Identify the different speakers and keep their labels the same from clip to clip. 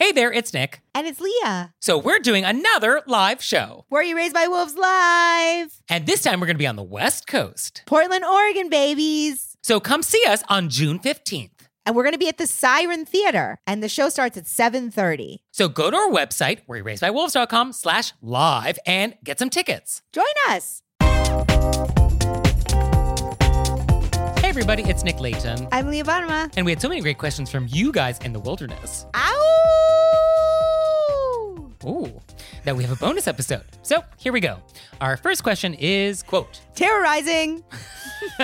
Speaker 1: Hey there, it's Nick.
Speaker 2: And it's Leah.
Speaker 1: So we're doing another live show.
Speaker 2: Were You Raised by Wolves Live?
Speaker 1: And this time we're going to be on the West Coast.
Speaker 2: Portland, Oregon, babies.
Speaker 1: So come see us on June 15th.
Speaker 2: And we're going to be at the Siren Theater. And the show starts at 7.30.
Speaker 1: So go to our website, wereraisedbywolves.com slash live and get some tickets.
Speaker 2: Join us.
Speaker 1: Everybody, it's Nick Leighton.
Speaker 2: I'm Leah Bonnema.
Speaker 1: And we had so many great questions from you guys in the wilderness.
Speaker 2: Ow!
Speaker 1: Ooh, that we have a bonus episode. So here we go. Our first question is, quote,
Speaker 2: Terrorizing.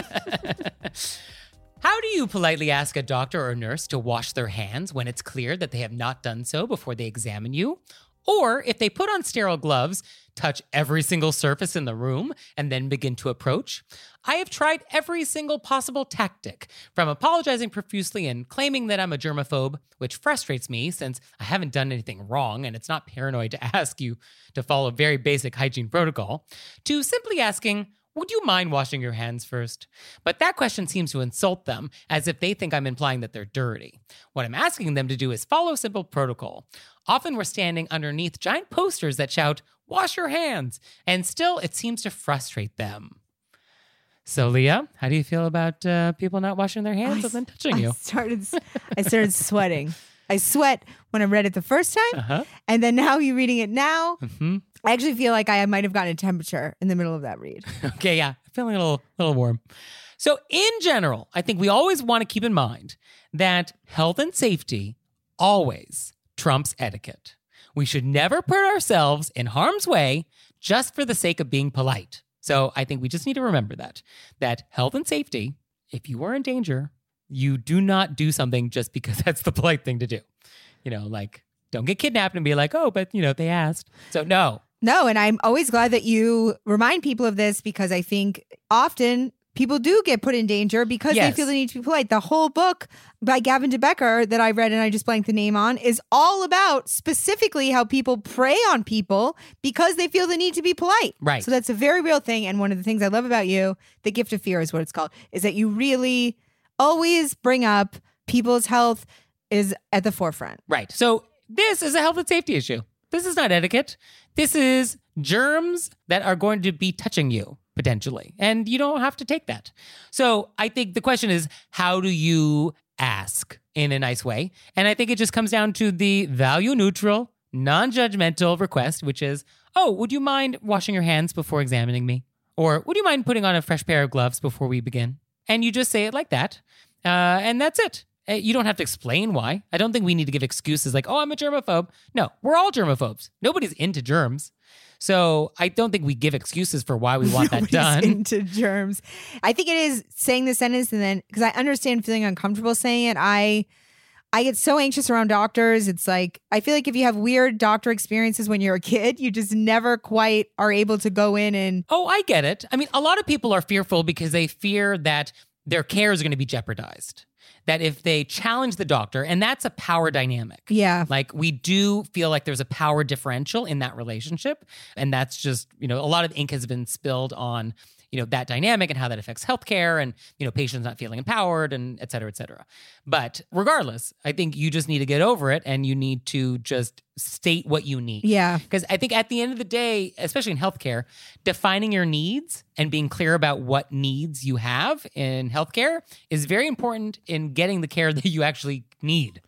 Speaker 1: How do you politely ask a doctor or nurse to wash their hands when it's clear that they have not done so before they examine you? Or if they put on sterile gloves, touch every single surface in the room, and then begin to approach? I have tried every single possible tactic, from apologizing profusely and claiming that I'm a germaphobe, which frustrates me since I haven't done anything wrong and it's not paranoid to ask you to follow very basic hygiene protocol, to simply asking, would you mind washing your hands first? But that question seems to insult them, as if they think I'm implying that they're dirty. What I'm asking them to do is follow simple protocol. Often we're standing underneath giant posters that shout, Wash your hands! And still, it seems to frustrate them. So, Leah, how do you feel about uh, people not washing their hands and then touching
Speaker 2: I
Speaker 1: you?
Speaker 2: started, I started sweating. I sweat when I read it the first time.
Speaker 1: Uh huh.
Speaker 2: And then now you're reading it now,
Speaker 1: hmm
Speaker 2: I actually feel like I might have gotten a temperature in the middle of that read.
Speaker 1: Okay, yeah, feeling a little, little warm. So, in general, I think we always want to keep in mind that health and safety always trumps etiquette. We should never put ourselves in harm's way just for the sake of being polite. So, I think we just need to remember that that health and safety, if you are in danger, you do not do something just because that's the polite thing to do. You know, like don't get kidnapped and be like, "Oh, but you know, they asked." So, no.
Speaker 2: No, and I'm always glad that you remind people of this because I think often people do get put in danger because
Speaker 1: Yes.
Speaker 2: they feel the need to be polite. The whole book by Gavin de Becker that I read and I just blanked the name on is all about specifically how people prey on people because they feel the need to be polite.
Speaker 1: Right.
Speaker 2: So that's a very real thing. And one of the things I love about you, the gift of fear is what it's called, is that you really always bring up people's health is at the forefront.
Speaker 1: Right. So this is a health and safety issue. This is not etiquette. This is germs that are going to be touching you potentially. And you don't have to take that. So I think the question is how do you ask in a nice way? And I think it just comes down to the value neutral, non judgmental request, which is, oh, would you mind washing your hands before examining me? Or would you mind putting on a fresh pair of gloves before we begin? And you just say it like that. Uh, and that's it. Uh, You don't have to explain why. I don't think we need to give excuses like, oh, I'm a germaphobe. No, we're all germaphobes. Nobody's into germs. So I don't think we give excuses for why we want that done.
Speaker 2: into germs. I think it is saying the sentence and then because I understand feeling uncomfortable saying it. I I get so anxious around doctors. It's like I feel like if you have weird doctor experiences when you're a kid, you just never quite are able to go in and
Speaker 1: Oh, I get it. I mean, a lot of people are fearful because they fear that their care is going to be jeopardized. That if they challenge the doctor, and that's a power dynamic.
Speaker 2: yeah.
Speaker 1: Like we do feel like there's a power differential in that relationship. And that's just, you know, a lot of ink has been spilled on, you know, that dynamic and how that affects healthcare and, you know, patients not feeling empowered and et cetera, et cetera. But regardless, I think you just need to get over it and you need to just state what you need.
Speaker 2: Yeah.
Speaker 1: Because I think at the end of the day, especially in healthcare, defining your needs and being clear about what needs you have in healthcare is very important in getting the care that you actually need.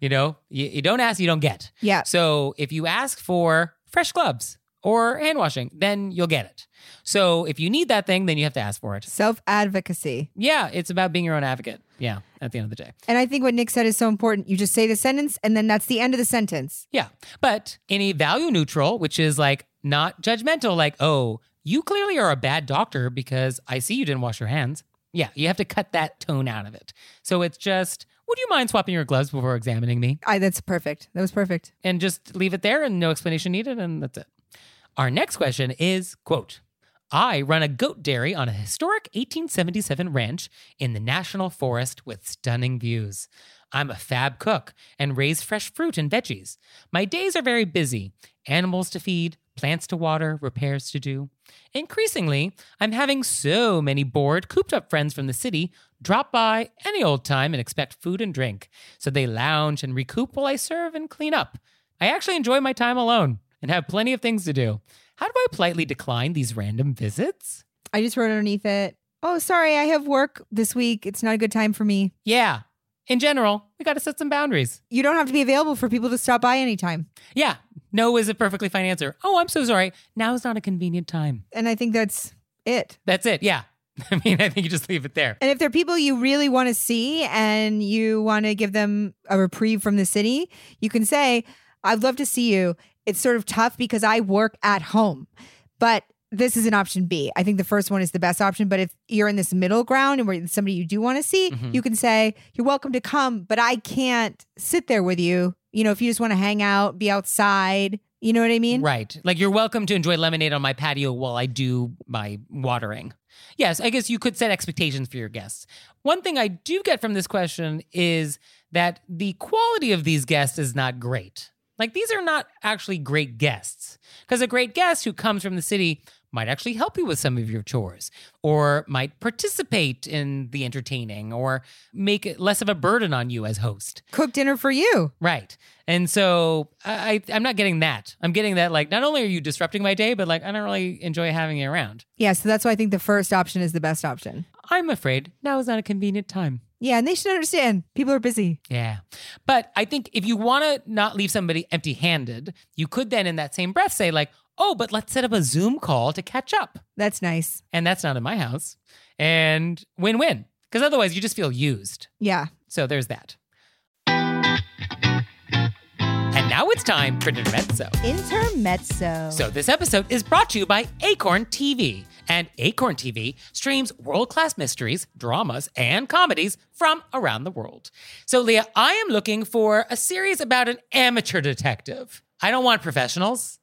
Speaker 1: You know, you, you don't ask, you don't get.
Speaker 2: Yeah.
Speaker 1: So if you ask for fresh gloves or hand washing, then you'll get it. So if you need that thing, then you have to ask for it.
Speaker 2: Self advocacy.
Speaker 1: Yeah, it's about being your own advocate. Yeah, at the end of the day.
Speaker 2: And I think what Nick said is so important. You just say the sentence and then that's the end of the sentence.
Speaker 1: Yeah. But any value neutral, which is like not judgmental, like, oh, you clearly are a bad doctor because I see you didn't wash your hands. Yeah, you have to cut that tone out of it. So it's just, would you mind swapping your gloves before examining me?
Speaker 2: I that's perfect. That was perfect.
Speaker 1: And just leave it there and no explanation needed, and that's it. Our next question is quote, I run a goat dairy on a historic 1877 ranch in the National Forest with stunning views. I'm a fab cook and raise fresh fruit and veggies. My days are very busy animals to feed, plants to water, repairs to do. Increasingly, I'm having so many bored, cooped up friends from the city drop by any old time and expect food and drink. So they lounge and recoup while I serve and clean up. I actually enjoy my time alone and have plenty of things to do. How do I politely decline these random visits?
Speaker 2: I just wrote underneath it. Oh, sorry, I have work this week. It's not a good time for me.
Speaker 1: Yeah, in general, we got to set some boundaries.
Speaker 2: You don't have to be available for people to stop by anytime.
Speaker 1: Yeah, no is a perfectly fine answer. Oh, I'm so sorry. Now is not a convenient time.
Speaker 2: And I think that's it.
Speaker 1: That's it. Yeah. I mean, I think you just leave it there.
Speaker 2: And if there are people you really want to see and you want to give them a reprieve from the city, you can say, I'd love to see you. It's sort of tough because I work at home. But this is an option B. I think the first one is the best option. But if you're in this middle ground and where somebody you do want to see,
Speaker 1: Mhm.
Speaker 2: you can say, You're welcome to come, but I can't sit there with you. You know, if you just want to hang out, be outside, you know what I mean?
Speaker 1: Right. Like you're welcome to enjoy lemonade on my patio while I do my watering. Yes, I guess you could set expectations for your guests. One thing I do get from this question is that the quality of these guests is not great. Like these are not actually great guests. Because a great guest who comes from the city might actually help you with some of your chores or might participate in the entertaining or make it less of a burden on you as host.
Speaker 2: Cook dinner for you.
Speaker 1: Right. And so I, I- I'm not getting that. I'm getting that like not only are you disrupting my day, but like I don't really enjoy having you around.
Speaker 2: Yeah, so that's why I think the first option is the best option.
Speaker 1: I'm afraid now is not a convenient time.
Speaker 2: Yeah, and they should understand people are busy.
Speaker 1: Yeah. But I think if you want to not leave somebody empty handed, you could then in that same breath say, like, oh, but let's set up a Zoom call to catch up.
Speaker 2: That's nice.
Speaker 1: And that's not in my house. And win win. Because otherwise you just feel used.
Speaker 2: Yeah.
Speaker 1: So there's that. And now it's time for Intermezzo.
Speaker 2: Intermezzo.
Speaker 1: So, this episode is brought to you by Acorn TV. And Acorn TV streams world class mysteries, dramas, and comedies from around the world. So, Leah, I am looking for a series about an amateur detective. I don't want professionals.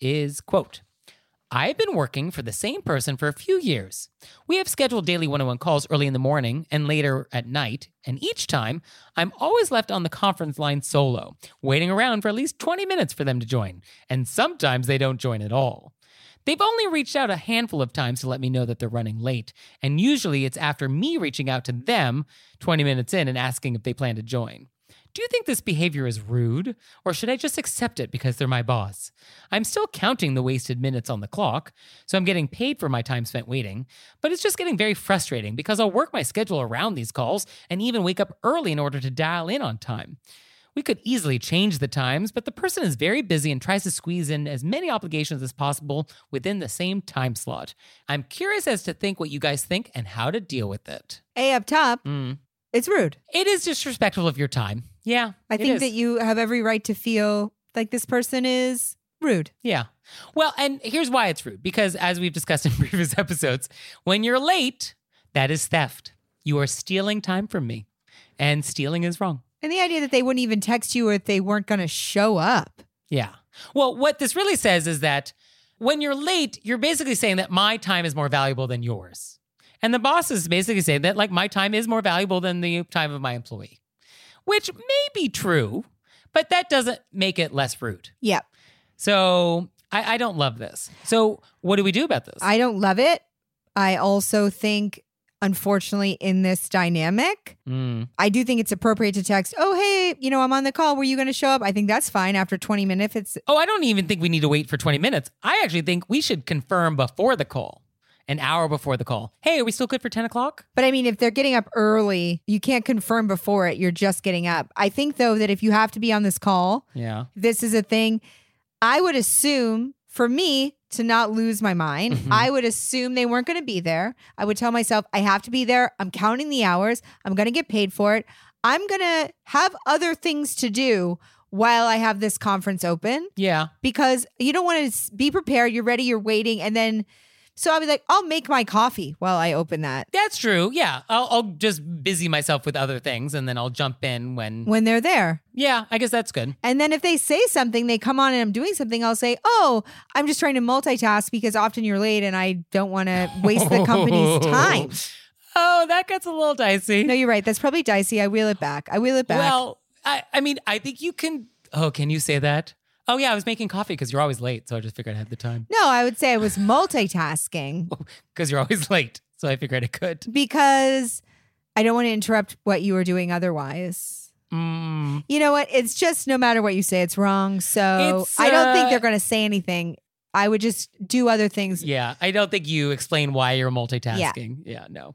Speaker 1: is quote, I've been working for the same person for a few years. We have scheduled daily one on one calls early in the morning and later at night, and each time I'm always left on the conference line solo, waiting around for at least 20 minutes for them to join, and sometimes they don't join at all. They've only reached out a handful of times to let me know that they're running late, and usually it's after me reaching out to them 20 minutes in and asking if they plan to join. Do you think this behavior is rude, or should I just accept it because they're my boss? I'm still counting the wasted minutes on the clock, so I'm getting paid for my time spent waiting, but it's just getting very frustrating because I'll work my schedule around these calls and even wake up early in order to dial in on time. We could easily change the times, but the person is very busy and tries to squeeze in as many obligations as possible within the same time slot. I'm curious as to think what you guys think and how to deal with it.
Speaker 2: A up top,
Speaker 1: Mm.
Speaker 2: It's rude.
Speaker 1: It is disrespectful of your time. Yeah.
Speaker 2: I think
Speaker 1: is.
Speaker 2: that you have every right to feel like this person is rude.
Speaker 1: Yeah. Well, and here's why it's rude because as we've discussed in previous episodes, when you're late, that is theft. You are stealing time from me, and stealing is wrong.
Speaker 2: And the idea that they wouldn't even text you if they weren't going to show up.
Speaker 1: Yeah. Well, what this really says is that when you're late, you're basically saying that my time is more valuable than yours. And the boss is basically saying that, like, my time is more valuable than the time of my employee, which may be true, but that doesn't make it less rude.
Speaker 2: Yep.
Speaker 1: So I, I don't love this. So what do we do about this?
Speaker 2: I don't love it. I also think, unfortunately, in this dynamic,
Speaker 1: Mm.
Speaker 2: I do think it's appropriate to text, oh, hey, you know, I'm on the call. Were you going to show up? I think that's fine after 20 minutes. It's,
Speaker 1: Oh, I don't even think we need to wait for 20 minutes. I actually think we should confirm before the call, an hour before the call. Hey, are we still good for 10 o'clock?
Speaker 2: but I mean, if they're getting up early, you can't confirm before it. You're just getting up. I think, though, that if you have to be on this call,
Speaker 1: Yeah.
Speaker 2: this is a thing, I would assume for me to not lose my mind,
Speaker 1: Mhm.
Speaker 2: I would assume they weren't going to be there. I would tell myself, I have to be there. I'm counting the hours. I'm going to get paid for it. I'm going to have other things to do while I have this conference open
Speaker 1: Yeah.
Speaker 2: because you don't want to be prepared. You're ready, you're waiting. And then, so I'll be like, I'll make my coffee while I open that
Speaker 1: That's true. Yeah. I'll, I'll just busy myself with other things and then I'll jump in when.
Speaker 2: when they're there.
Speaker 1: Yeah, I guess that's good.
Speaker 2: And then if they say something, they come on and I'm doing something, I'll say, Oh, I'm just trying to multitask because often you're late and I don't want to waste the company's time.
Speaker 1: Oh, that gets a little dicey.
Speaker 2: No, you're right. That's probably dicey. I wheel it back. I wheel it back.
Speaker 1: Well, I, I mean, I think you can. Oh, can you say that? Oh, yeah, I was making coffee because you're always late. So I just figured I had the time
Speaker 2: no, I would say I was multitasking
Speaker 1: because you're always late. So I figured I could.
Speaker 2: because I don't want to interrupt what you were doing otherwise.
Speaker 1: Mm,
Speaker 2: You know what? It's just no matter what you say, it's wrong. So
Speaker 1: It's,
Speaker 2: I don't think
Speaker 1: uh,
Speaker 2: they're going to say anything. I would just do other things.
Speaker 1: yeah, I don't think you explain why you're multitasking. Yeah. no.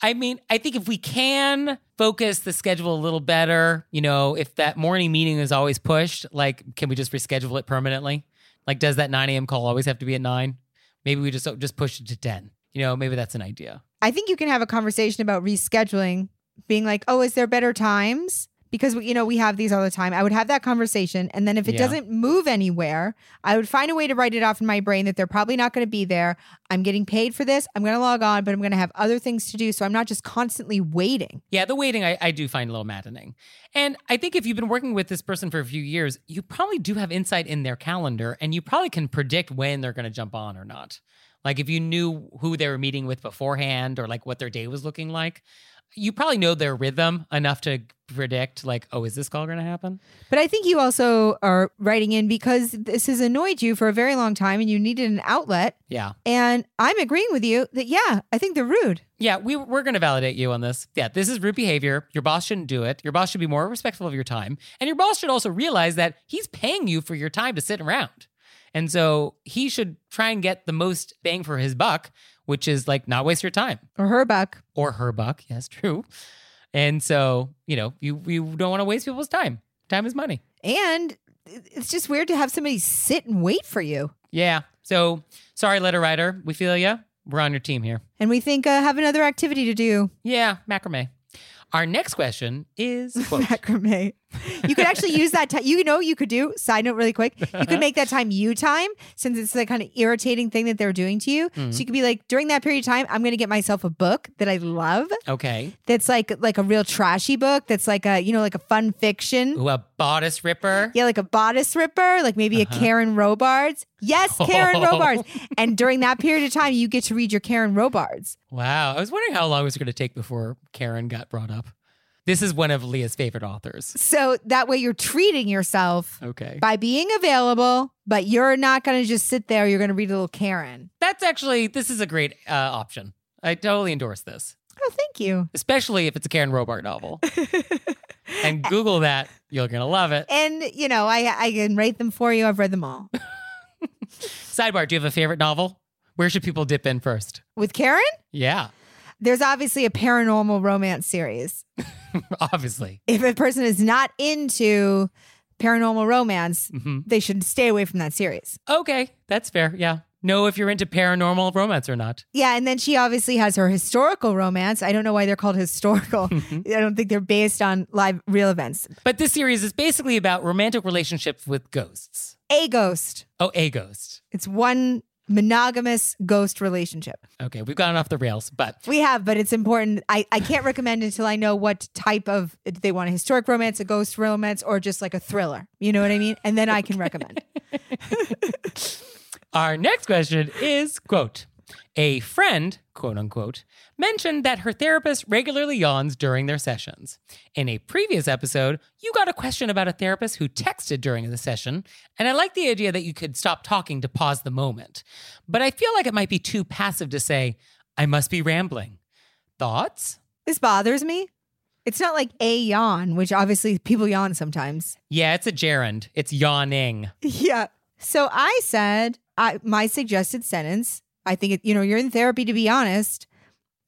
Speaker 1: I mean, I think if we can focus the schedule a little better, you know, if that morning meeting is always pushed, like, can we just reschedule it permanently? Like, does that 9 a.m. call always have to be at 9? Maybe we just just push it to 10. You know, maybe that's an idea.
Speaker 2: I think you can have a conversation about rescheduling, being like, oh, is there better times? Because, you know, we have these all the time. I would have that conversation. And then if it
Speaker 1: Yeah.
Speaker 2: doesn't move anywhere, I would find a way to write it off in my brain that they're probably not going to be there. I'm getting paid for this. I'm going to log on, but I'm going to have other things to do. So I'm not just constantly waiting.
Speaker 1: Yeah, the waiting I, I do find a little maddening. And I think if you've been working with this person for a few years, you probably do have insight in their calendar and you probably can predict when they're going to jump on or not. Like if you knew who they were meeting with beforehand or like what their day was looking like, you probably know their rhythm enough to predict like, oh, is this call going to happen?
Speaker 2: But I think you also are writing in because this has annoyed you for a very long time and you needed an outlet.
Speaker 1: Yeah.
Speaker 2: And I'm agreeing with you that, yeah, I think they're rude.
Speaker 1: Yeah, we, we're going to validate you on this. Yeah, this is rude behavior. Your boss shouldn't do it. Your boss should be more respectful of your time. And your boss should also realize that he's paying you for your time to sit around. And so he should try and get the most bang for his buck, which is like not waste your time
Speaker 2: Or her buck.
Speaker 1: or her buck. Yes, true. And so, you know, you, you don't want to waste people's time. Time is money.
Speaker 2: And it's just weird to have somebody sit and wait for you.
Speaker 1: Yeah. So sorry, letter writer. We feel ya. We're on your team here.
Speaker 2: And we think uh, have another activity to do.
Speaker 1: Yeah, macrame. Our next question is quote,
Speaker 2: Macrame. You could actually use that time. You know, you could do. Side note, really quick. You could make that time you time, since it's the kind of irritating thing that they're doing to you.
Speaker 1: Mhm.
Speaker 2: So you could be like, during that period of time, I'm going to get myself a book that I love.
Speaker 1: okay.
Speaker 2: That's like like a real trashy book. That's like a you know like a fun fiction.
Speaker 1: Ooh, a bodice ripper.
Speaker 2: Yeah, like a bodice ripper, like maybe
Speaker 1: Uh-huh.
Speaker 2: a Karen Robards. Yes, Karen
Speaker 1: Oh.
Speaker 2: Robards. And during that period of time, you get to read your Karen Robards.
Speaker 1: Wow. I was wondering how long it was going to take before Karen got brought up. This is one of Leah's favorite authors.
Speaker 2: So that way you're treating yourself
Speaker 1: Okay.
Speaker 2: by being available, but you're not going to just sit there. You're going to read a little Karen.
Speaker 1: That's actually, this is a great uh, option. I totally endorse this,
Speaker 2: Oh, thank you.
Speaker 1: especially if it's a Karen Robards novel. and Google that. You're going to love it.
Speaker 2: And you know, I I can rate them for you. I've read them all.
Speaker 1: Sidebar Do you have a favorite novel? Where should people dip in first?
Speaker 2: With Karen,
Speaker 1: Yeah,
Speaker 2: there's obviously a paranormal romance series.
Speaker 1: obviously.
Speaker 2: If a person is not into paranormal romance,
Speaker 1: hmm
Speaker 2: they should stay away from that series.
Speaker 1: Okay, that's fair. Yeah. Know if you're into paranormal romance or not.
Speaker 2: Yeah, and then she obviously has her historical romance. I don't know why they're called historical. I don't think they're based on live real events.
Speaker 1: But this series is basically about romantic relationships with ghosts.
Speaker 2: A ghost.
Speaker 1: Oh, a ghost.
Speaker 2: It's one monogamous ghost relationship.
Speaker 1: Okay, we've gotten off the rails, but
Speaker 2: We have, but it's important. I, I can't recommend until I know what type of they want a historic romance, a ghost romance, or just like a thriller. You know what I mean? And then I can recommend.
Speaker 1: our next question is quote, a friend, quote unquote, mentioned that her therapist regularly yawns during their sessions. In a previous episode, you got a question about a therapist who texted during the session, and I like the idea that you could stop talking to pause the moment. But I feel like it might be too passive to say, I must be rambling. Thoughts?
Speaker 2: This bothers me. It's not like a yawn, which obviously people yawn sometimes.
Speaker 1: Yeah, it's a gerund. It's yawning.
Speaker 2: Yeah. So I said I, my suggested sentence. I think it, you know you're in therapy to be honest.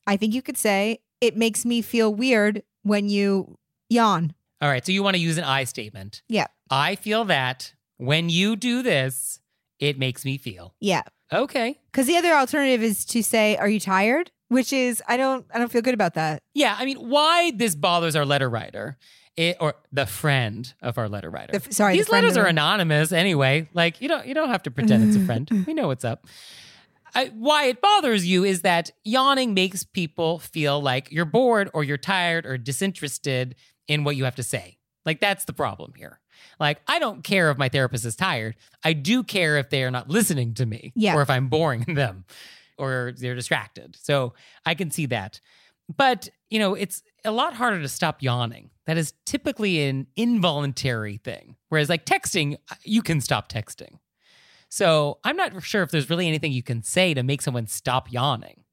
Speaker 2: I think you could say it makes me feel weird when you yawn.
Speaker 1: All right, so you want to use an I statement.
Speaker 2: Yeah.
Speaker 1: I feel that when you do this, it makes me feel.
Speaker 2: Yeah.
Speaker 1: Okay.
Speaker 2: Because the other alternative is to say, "Are you tired?" Which is I don't I don't feel good about that.
Speaker 1: Yeah, I mean, why this bothers our letter writer, it, or the friend of our letter writer.
Speaker 2: The sorry,
Speaker 1: These
Speaker 2: friend
Speaker 1: letters are anonymous anyway. Like you don't you don't have to pretend it's a friend. We know what's up. I, why it bothers you is that yawning makes people feel like you're bored or you're tired or disinterested in what you have to say. Like that's the problem here. Like I don't care if my therapist is tired. I do care if they are not listening to me
Speaker 2: Yeah.
Speaker 1: or if I'm boring them or they're distracted. So I can see that. But, you know, it's a lot harder to stop yawning. That is typically an involuntary thing. Whereas like texting, uh, you can stop texting. So I'm not sure if there's really anything you can say to make someone stop yawning.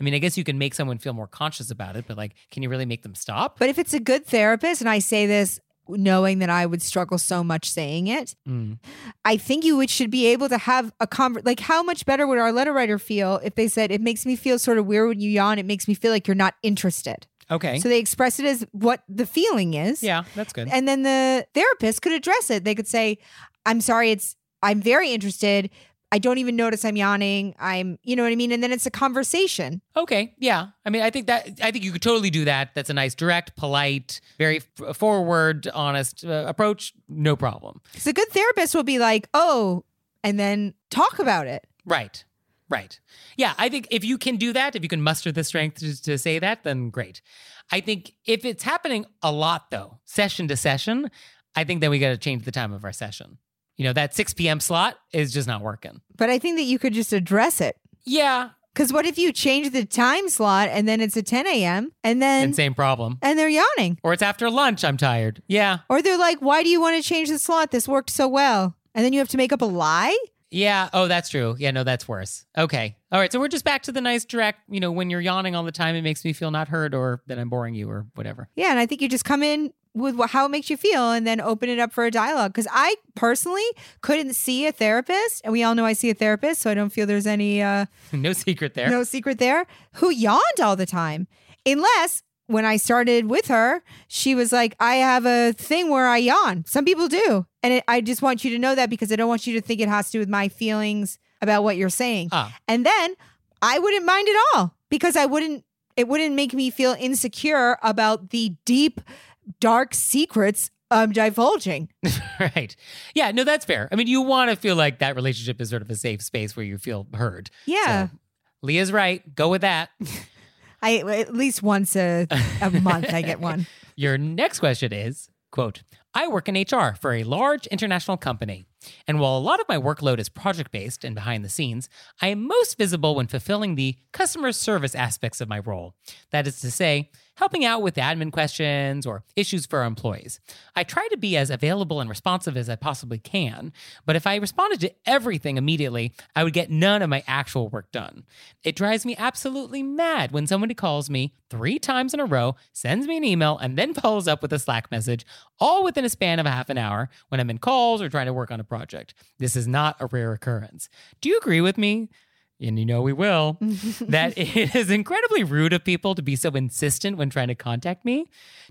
Speaker 1: I mean, I guess you can make someone feel more conscious about it, but like, can you really make them stop?
Speaker 2: But if it's a good therapist, and I say this knowing that I would struggle so much saying it,
Speaker 1: Mm.
Speaker 2: I think you would should be able to have a conver like how much better would our letter writer feel if they said it makes me feel sort of weird when you yawn, it makes me feel like you're not interested.
Speaker 1: Okay.
Speaker 2: So they express it as what the feeling is.
Speaker 1: yeah, that's good.
Speaker 2: And then the therapist could address it. They could say, I'm sorry, it's I'm very interested. I don't even notice I'm yawning. I'm, you know what I mean? And then it's a conversation.
Speaker 1: Okay, yeah. I mean, I think that I think you could totally do that. That's a nice, direct, polite, very f- forward, honest uh, approach. No problem.
Speaker 2: Because a good therapist will be like, oh, and then talk about it.
Speaker 1: Right. Right. Yeah, I think if you can do that, if you can muster the strength to, to say that, then great. I think if it's happening a lot, though, session to session, I think then we got to change the time of our session. You know, that 6 p.m. slot is just not working.
Speaker 2: But I think that you could just address it.
Speaker 1: Yeah.
Speaker 2: Because what if you change the time slot and then it's a 10 a.m. and then
Speaker 1: And same problem.
Speaker 2: and they're yawning,
Speaker 1: Or it's after lunch, I'm tired. Yeah.
Speaker 2: or they're like, "Why do you want to change the slot? This worked so well." And then you have to make up a lie.
Speaker 1: Yeah. Oh, that's true. Yeah, no, that's worse. Okay. All right. So we're just back to the nice direct, you know, when you're yawning all the time, it makes me feel not heard or that I'm boring you or whatever.
Speaker 2: Yeah, and I think you just come in with how it makes you feel and then open it up for a dialogue. Because I personally couldn't see a therapist, and we all know I see a therapist, so I don't feel there's any uh,
Speaker 1: no secret there.
Speaker 2: no secret there, who yawned all the time. Unless when I started with her, she was like, I have a thing where I yawn. Some people do. And it, I just want you to know that because I don't want you to think it has to do with my feelings about what you're saying.
Speaker 1: Ah.
Speaker 2: And then I wouldn't mind at all because I wouldn't it wouldn't make me feel insecure about the deep dark secrets I'm divulging.
Speaker 1: right. Yeah, no, that's fair. I mean, you want to feel like that relationship is sort of a safe space where you feel heard.
Speaker 2: Yeah.
Speaker 1: So, Leah's right. Go with that.
Speaker 2: I at least once a, a month I get one.
Speaker 1: Your next question is, quote, I work in HR for a large international company. And while a lot of my workload is project based and behind the scenes, I am most visible when fulfilling the customer service aspects of my role. That is to say, helping out with admin questions or issues for our employees. I try to be as available and responsive as I possibly can, but if I responded to everything immediately, I would get none of my actual work done. It drives me absolutely mad when somebody calls me three times in a row, sends me an email, and then follows up with a Slack message, all within a span of a half an hour when I'm in calls or trying to work on a project. This is not a rare occurrence. Do you agree with me? And you know we will, that it is incredibly rude of people to be so insistent when trying to contact me.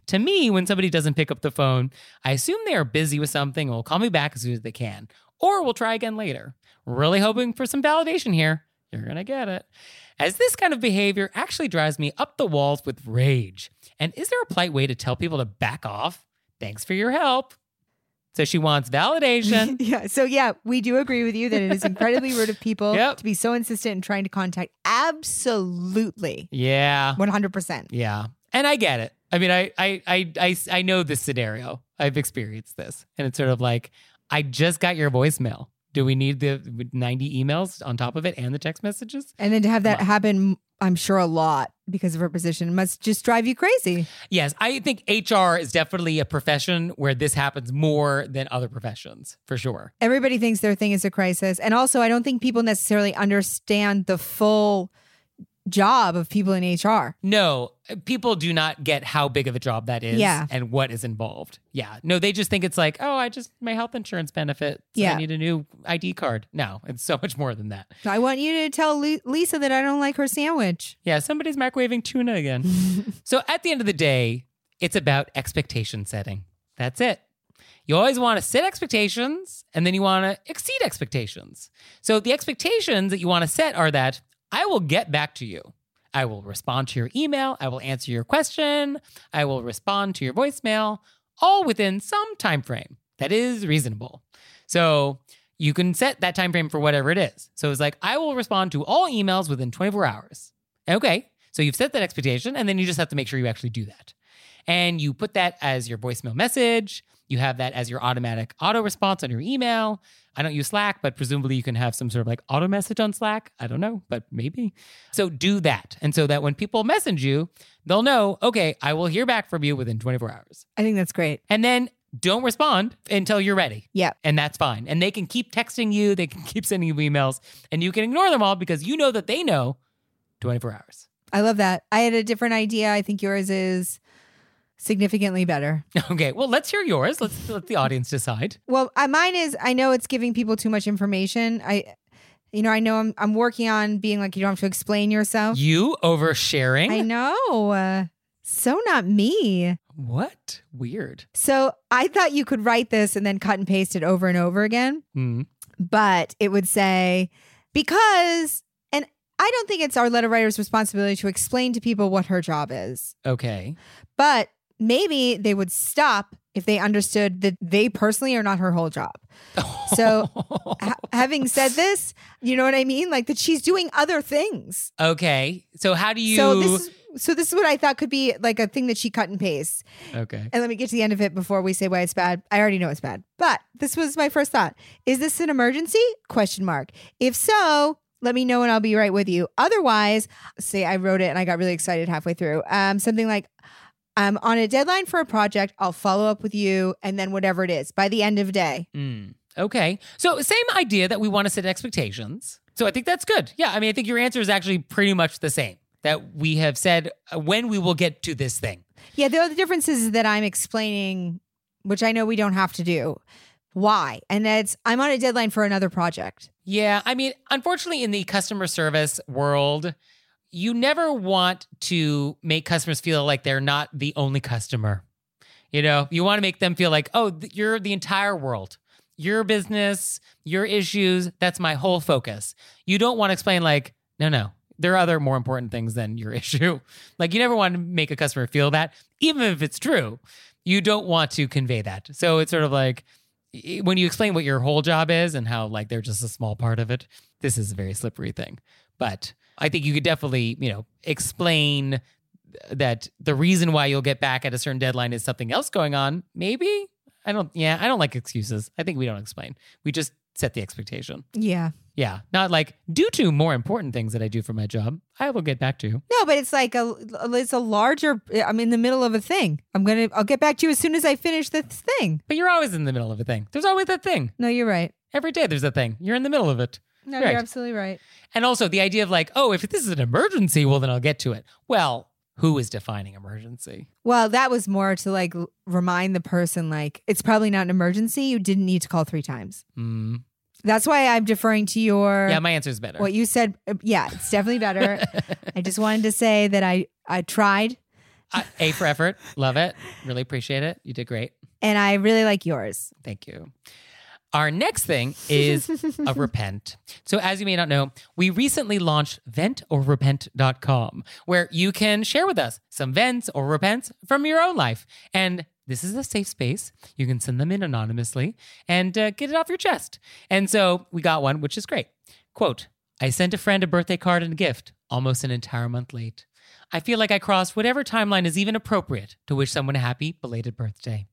Speaker 1: To me, when somebody doesn't pick up the phone, I assume they are busy with something and will call me back as soon as they can, or we'll try again later. Really hoping for some validation here. You're going to get it. As this kind of behavior actually drives me up the walls with rage. And is there a polite way to tell people to back off? Thanks for your help. So she wants validation.
Speaker 2: yeah. So yeah, we do agree with you that it is incredibly rude of people
Speaker 1: Yep.
Speaker 2: to be so insistent in trying to contact. Absolutely.
Speaker 1: yeah.
Speaker 2: 100%.
Speaker 1: Yeah. And I get it. I mean, I, I, I, I, I know this scenario. I've experienced this. And it's sort of like, I just got your voicemail. Do we need the 90 emails on top of it and the text messages?
Speaker 2: And then to have that happen, I'm sure a lot because of her position must just drive you crazy.
Speaker 1: Yes, I think HR is definitely a profession where this happens more than other professions, for sure.
Speaker 2: Everybody thinks their thing is a crisis. And also, I don't think people necessarily understand the full job of people in HR.
Speaker 1: No, people do not get how big of a job that is
Speaker 2: Yeah.
Speaker 1: and what is involved. Yeah. No, they just think it's like, oh, I just, my health insurance benefit.
Speaker 2: Yeah.
Speaker 1: I need a new ID card. No, it's so much more than that.
Speaker 2: I want you to tell Lisa that I don't like her sandwich.
Speaker 1: Yeah, somebody's microwaving tuna again. so at the end of the day, it's about expectation setting. That's it. You always want to set expectations and then you want to exceed expectations. So the expectations that you want to set are that I will get back to you. I will respond to your email, I will answer your question, I will respond to your voicemail, all within some time frame that is reasonable. So you can set that time frame for whatever it is. So it's like I will respond to all emails within 24 hours. Okay. So you've set that expectation and then you just have to make sure you actually do that. And you put that as your voicemail message. You have that as your automatic auto response on your email. I don't use Slack, but presumably you can have some sort of like auto message on Slack. I don't know, but maybe. So do that. And so that when people message you, they'll know, okay, I will hear back from you within 24 hours.
Speaker 2: I think that's great.
Speaker 1: And then don't respond until you're ready.
Speaker 2: Yeah.
Speaker 1: And that's fine. And they can keep texting you, they can keep sending you emails, and you can ignore them all because you know that they know 24 hours.
Speaker 2: I love that. I had a different idea. I think yours is significantly better.
Speaker 1: Okay, well, let's hear yours. Let's let the audience decide.
Speaker 2: Well, uh, mine is I know it's giving people too much information. I you know, I know I'm I'm working on being like you don't have to explain yourself.
Speaker 1: You oversharing?
Speaker 2: I know. Uh, so not me.
Speaker 1: What? Weird.
Speaker 2: So I thought you could write this and then cut and paste it over and over again,
Speaker 1: Hmm.
Speaker 2: but it would say because and I don't think it's our letter writer's responsibility to explain to people what her job is.
Speaker 1: Okay.
Speaker 2: But maybe they would stop if they understood that they personally are not her whole job. So, Ha- having said this, you know what I mean? Like that she's doing other things.
Speaker 1: okay. So how do you?
Speaker 2: So this is so this is what I thought could be like a thing that she cut and paste.
Speaker 1: okay.
Speaker 2: And let me get to the end of it before we say why it's bad. I already know it's bad. But this was my first thought. Is this an emergency? Question mark. If so, let me know and I'll be right with you. Otherwise, say I wrote it and I got really excited halfway through. Um, something like I'm on a deadline for a project. I'll follow up with you and then whatever it is by the end of the day.
Speaker 1: Mm. Okay. So same idea that we want to set expectations. So I think that's good. Yeah. I mean, I think your answer is actually pretty much the same. That we have said uh, when we will get to this thing.
Speaker 2: Yeah, the other difference is that I'm explaining, which I know we don't have to do, why. And that's I'm on a deadline for another project.
Speaker 1: Yeah, I mean, unfortunately, in the customer service world, you never want to make customers feel like they're not the only customer. You know, you want to make them feel like, oh, th- you're the entire world. your business, your issues. That's my whole focus. You don't want to explain, like, no, no, there are other more important things than your issue. Like, you never want to make a customer feel that, even if it's true. You don't want to convey that. So it's sort of like, when you explain what your whole job is and how like they're just a small part of it, this is a very slippery thing. But I think you could definitely, you know, explain that the reason why you'll get back at a certain deadline is something else going on. Maybe. I don't yeah, I don't like excuses. I think we don't explain. We just set the expectation.
Speaker 2: Yeah.
Speaker 1: Yeah. Not like due to more important things that I do for my job, I will get back to you.
Speaker 2: No, but it's like a it's a larger I'm in the middle of a thing. I'm to I'll get back to you as soon as I finish this thing.
Speaker 1: But you're always in the middle of a thing. There's always a thing.
Speaker 2: No, you're right.
Speaker 1: Every day there's a thing. You're in the middle of it.
Speaker 2: No,
Speaker 1: Right.
Speaker 2: you're absolutely right.
Speaker 1: And also the idea of like, oh, if this is an emergency, well, then I'll get to it. Well, who is defining emergency?
Speaker 2: Well, that was more to like remind the person like it's probably not an emergency. You didn't need to call 3 times.
Speaker 1: Mm.
Speaker 2: That's why I'm deferring to your
Speaker 1: Yeah, my answer is better.
Speaker 2: what you said. uh, Yeah, it's definitely better. I just wanted to say that I I tried
Speaker 1: a for effort. Love it. Really appreciate it. You did great.
Speaker 2: and I really like yours.
Speaker 1: Thank you. Our next thing is a repent. So, as you may not know, we recently launched ventorrepent.com, where you can share with us some vents or repents from your own life. And this is a safe space. You can send them in anonymously and uh, get it off your chest. And so we got one, which is great. Quote I sent a friend a birthday card and a gift almost an entire month late. I feel like I crossed whatever timeline is even appropriate to wish someone a happy belated birthday.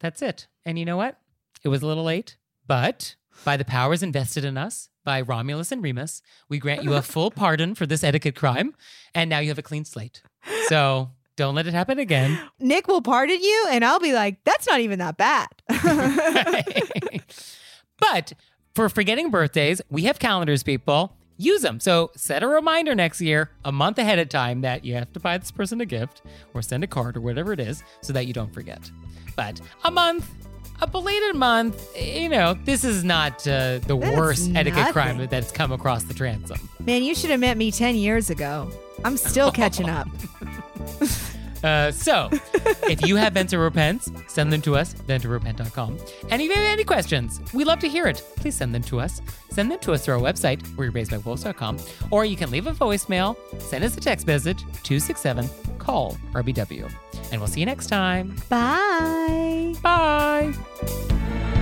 Speaker 1: That's it. And you know what? It was a little late, but by the powers invested in us by Romulus and Remus, we grant you a full pardon for this etiquette crime, and now you have a clean slate. So don't let it happen again.
Speaker 2: Nick will pardon you, and I'll be like, that's not even that bad.
Speaker 1: but for forgetting birthdays, we have calendars, people. Use them. So set a reminder next year, a month ahead of time, that you have to buy this person a gift or send a card or whatever it is so that you don't forget. But a month, a belated month, you know, this is not uh, the
Speaker 2: That's
Speaker 1: worst etiquette crime that's come across the transom.
Speaker 2: Man, you should have met me 10 years ago. I'm still catching up.
Speaker 1: Uh, so, if you have vents or repents, send them to us, ventorrepent.com. And if you have any questions, we love to hear it. Please send them to us. Send them to us through our website, we'rebasedbywolves.com, or you can leave a voicemail, send us a text message, 267 call RBW. And we'll see you next time.
Speaker 2: Bye.
Speaker 1: Bye.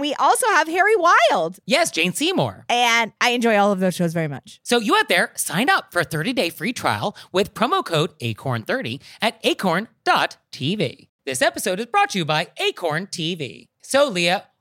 Speaker 2: we also have Harry Wild.
Speaker 1: yes, Jane Seymour.
Speaker 2: And I enjoy all of those shows very much.
Speaker 1: So you out there, sign up for a 30-day free trial with promo code ACORN30 at acorn.tv. This episode is brought to you by Acorn TV. So Leah,